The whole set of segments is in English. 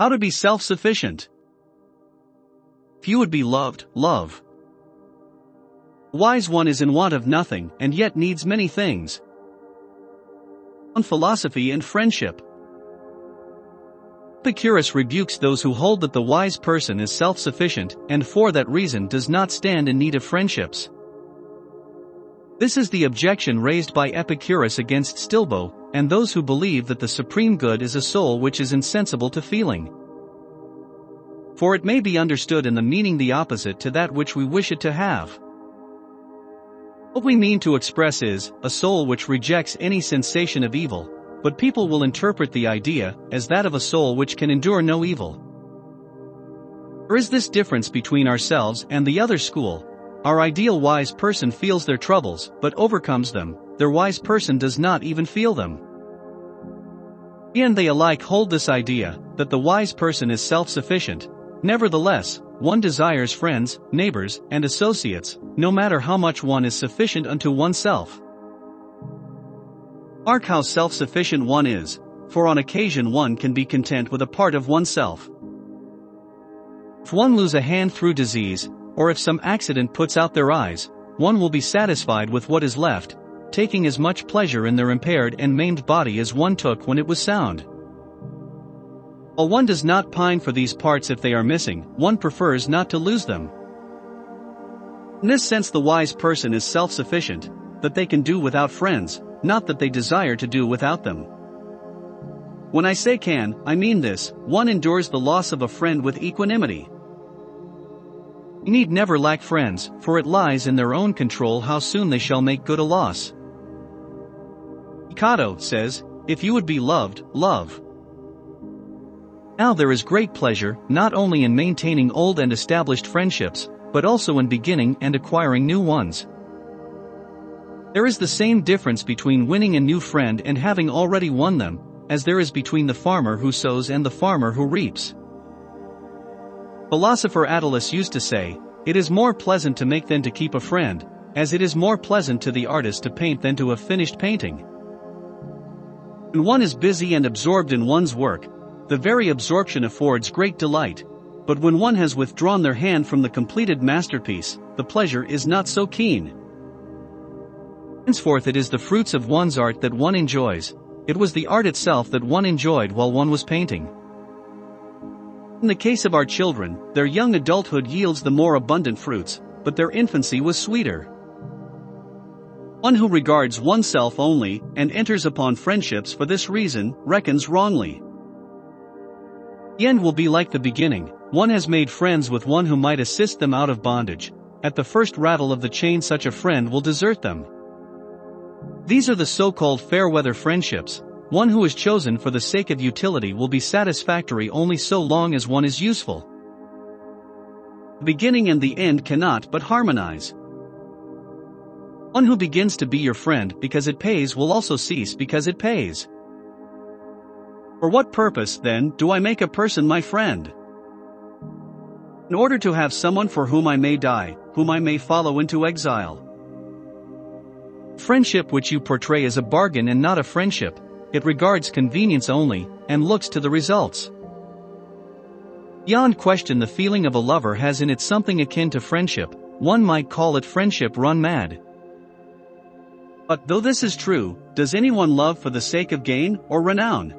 How to be self-sufficient. You would be loved, love. Wise one is in want of nothing and yet needs many things. On philosophy and friendship. Epicurus rebukes those who hold that the wise person is self-sufficient and for that reason does not stand in need of friendships. This is the objection raised by Epicurus against Stilbo, and those who believe that the supreme good is a soul which is insensible to feeling. For it may be understood in the meaning the opposite to that which we wish it to have. What we mean to express is, a soul which rejects any sensation of evil, but people will interpret the idea as that of a soul which can endure no evil. Or is this difference between ourselves and the other school. Our ideal wise person feels their troubles but overcomes them, their wise person does not even feel them. And they alike hold this idea that the wise person is self sufficient. Nevertheless, one desires friends, neighbors, and associates, no matter how much one is sufficient unto oneself. Mark how self sufficient one is, for on occasion one can be content with a part of oneself. If one lose a hand through disease, or if some accident puts out their eyes, one will be satisfied with what is left, taking as much pleasure in their impaired and maimed body as one took when it was sound. While one does not pine for these parts if they are missing, one prefers not to lose them. In this sense, the wise person is self sufficient, that they can do without friends, not that they desire to do without them. When I say can, I mean this one endures the loss of a friend with equanimity. Need never lack friends, for it lies in their own control how soon they shall make good a loss. Hecato says, If you would be loved, love. Now there is great pleasure, not only in maintaining old and established friendships, but also in beginning and acquiring new ones. There is the same difference between winning a new friend and having already won them, as there is between the farmer who sows and the farmer who reaps. Philosopher Attalus used to say, It is more pleasant to make than to keep a friend, as it is more pleasant to the artist to paint than to have finished painting. When one is busy and absorbed in one's work, the very absorption affords great delight, but when one has withdrawn their hand from the completed masterpiece, the pleasure is not so keen. Henceforth it is the fruits of one's art that one enjoys, it was the art itself that one enjoyed while one was painting. In the case of our children, their young adulthood yields the more abundant fruits, but their infancy was sweeter. One who regards oneself only and enters upon friendships for this reason reckons wrongly. The end will be like the beginning, one has made friends with one who might assist them out of bondage. At the first rattle of the chain, such a friend will desert them. These are the so-called fair-weather friendships. One who is chosen for the sake of utility will be satisfactory only so long as one is useful. The beginning and the end cannot but harmonize. One who begins to be your friend because it pays will also cease because it pays. For what purpose, then, do I make a person my friend? In order to have someone for whom I may die, whom I may follow into exile. Friendship which you portray is a bargain and not a friendship, it regards convenience only, and looks to the results. Beyond question the feeling of a lover has in it something akin to friendship, one might call it friendship run mad. But though this is true, does anyone love for the sake of gain or renown?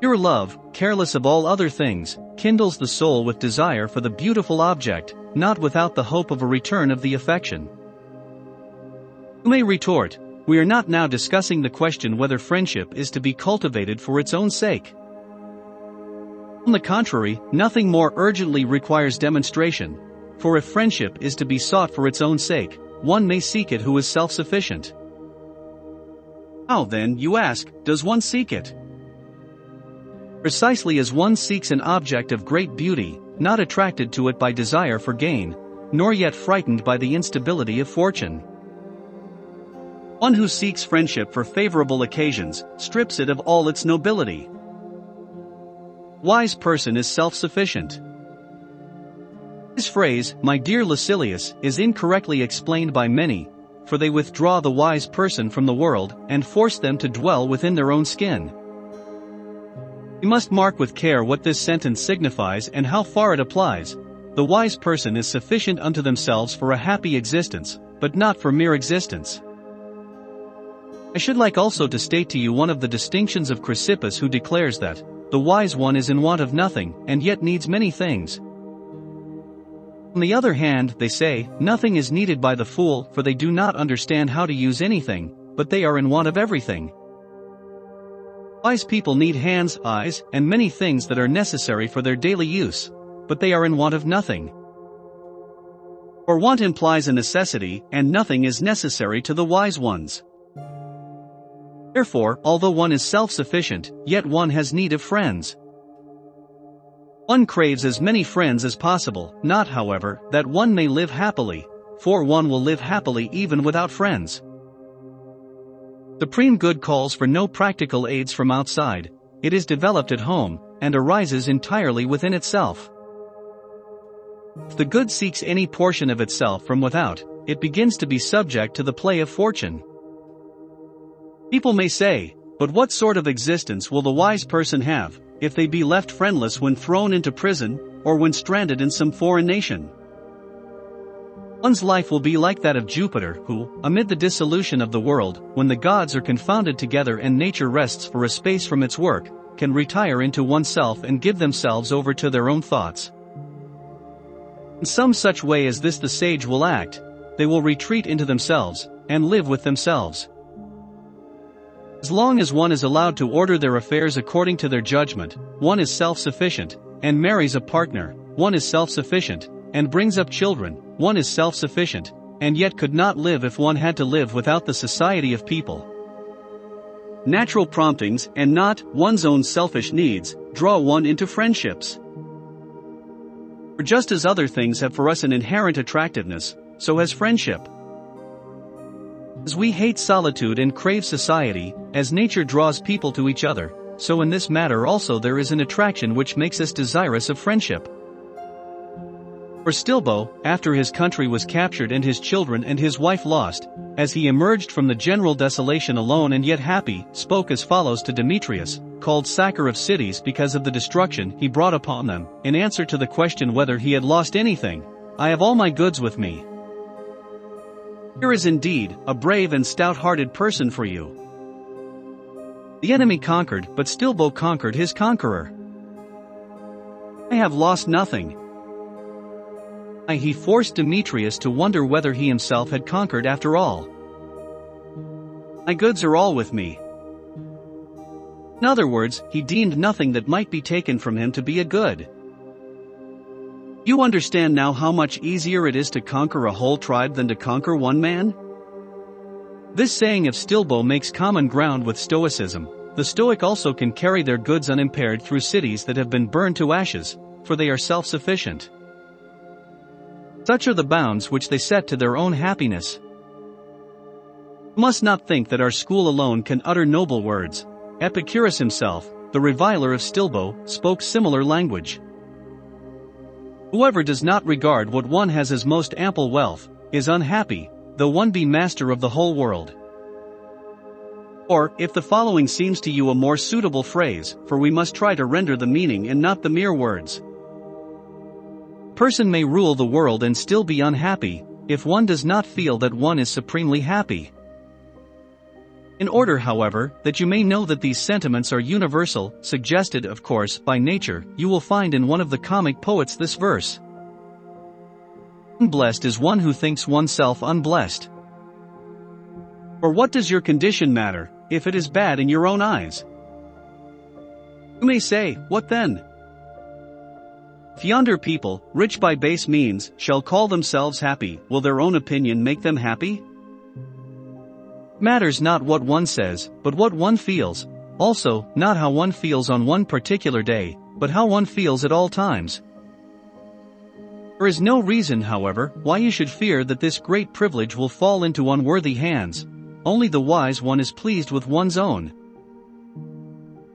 Pure love, careless of all other things, kindles the soul with desire for the beautiful object, not without the hope of a return of the affection. You may retort, we are not now discussing the question whether friendship is to be cultivated for its own sake. On the contrary, nothing more urgently requires demonstration, for if friendship is to be sought for its own sake, one may seek it who is self-sufficient. How then, you ask, does one seek it? Precisely as one seeks an object of great beauty, not attracted to it by desire for gain, nor yet frightened by the instability of fortune. One who seeks friendship for favorable occasions strips it of all its nobility. Wise person is self-sufficient. This phrase, my dear Lucilius, is incorrectly explained by many, for they withdraw the wise person from the world and force them to dwell within their own skin. We must mark with care what this sentence signifies and how far it applies. The wise person is sufficient unto themselves for a happy existence, but not for mere existence. I should like also to state to you one of the distinctions of Chrysippus who declares that, the wise one is in want of nothing, and yet needs many things. On the other hand, they say, nothing is needed by the fool, for they do not understand how to use anything, but they are in want of everything. Wise people need hands, eyes, and many things that are necessary for their daily use, but they are in want of nothing. For want implies a necessity, and nothing is necessary to the wise ones. Therefore, although one is self-sufficient, yet one has need of friends. One craves as many friends as possible, not however, that one may live happily, for one will live happily even without friends. The supreme good calls for no practical aids from outside, it is developed at home, and arises entirely within itself. If the good seeks any portion of itself from without, it begins to be subject to the play of fortune. People may say, but what sort of existence will the wise person have, if they be left friendless when thrown into prison, or when stranded in some foreign nation. One's life will be like that of Jupiter, who, amid the dissolution of the world, when the gods are confounded together and nature rests for a space from its work, can retire into oneself and give themselves over to their own thoughts. In some such way as this the sage will act, they will retreat into themselves, and live with themselves. As long as one is allowed to order their affairs according to their judgment, one is self-sufficient, and marries a partner, one is self-sufficient, and brings up children, one is self-sufficient, and yet could not live if one had to live without the society of people. Natural promptings and not one's own selfish needs draw one into friendships. For just as other things have for us an inherent attractiveness, so has friendship. As we hate solitude and crave society, as nature draws people to each other, so in this matter also there is an attraction which makes us desirous of friendship. For Stilbo, after his country was captured and his children and his wife lost, as he emerged from the general desolation alone and yet happy, spoke as follows to Demetrius, called sacker of cities because of the destruction he brought upon them, in answer to the question whether he had lost anything. I have all my goods with me, here is indeed a brave and stout-hearted person for you. The enemy conquered, but still Stilbo conquered his conqueror. I have lost nothing. I, he forced Demetrius to wonder whether he himself had conquered after all. My goods are all with me. In other words, he deemed nothing that might be taken from him to be a good. You understand now how much easier it is to conquer a whole tribe than to conquer one man? This saying of Stilbo makes common ground with Stoicism. The Stoic also can carry their goods unimpaired through cities that have been burned to ashes, for they are self-sufficient. Such are the bounds which they set to their own happiness. Must not think that our school alone can utter noble words. Epicurus himself, the reviler of Stilbo, spoke similar language. Whoever does not regard what one has as most ample wealth, is unhappy, though one be master of the whole world. Or, if the following seems to you a more suitable phrase, for we must try to render the meaning and not the mere words. Person may rule the world and still be unhappy, if one does not feel that one is supremely happy. In order, however, that you may know that these sentiments are universal, suggested, of course, by nature, you will find in one of the comic poets this verse. Unblessed is one who thinks oneself unblessed. Or what does your condition matter, if it is bad in your own eyes? You may say, what then? If yonder people, rich by base means, shall call themselves happy, will their own opinion make them happy? Matters not what one says, but what one feels. Also, not how one feels on one particular day, but how one feels at all times. There is no reason, however, why you should fear that this great privilege will fall into unworthy hands. Only the wise one is pleased with one's own.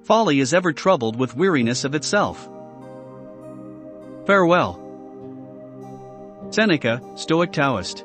Folly is ever troubled with weariness of itself. Farewell. Seneca, Stoic Taoist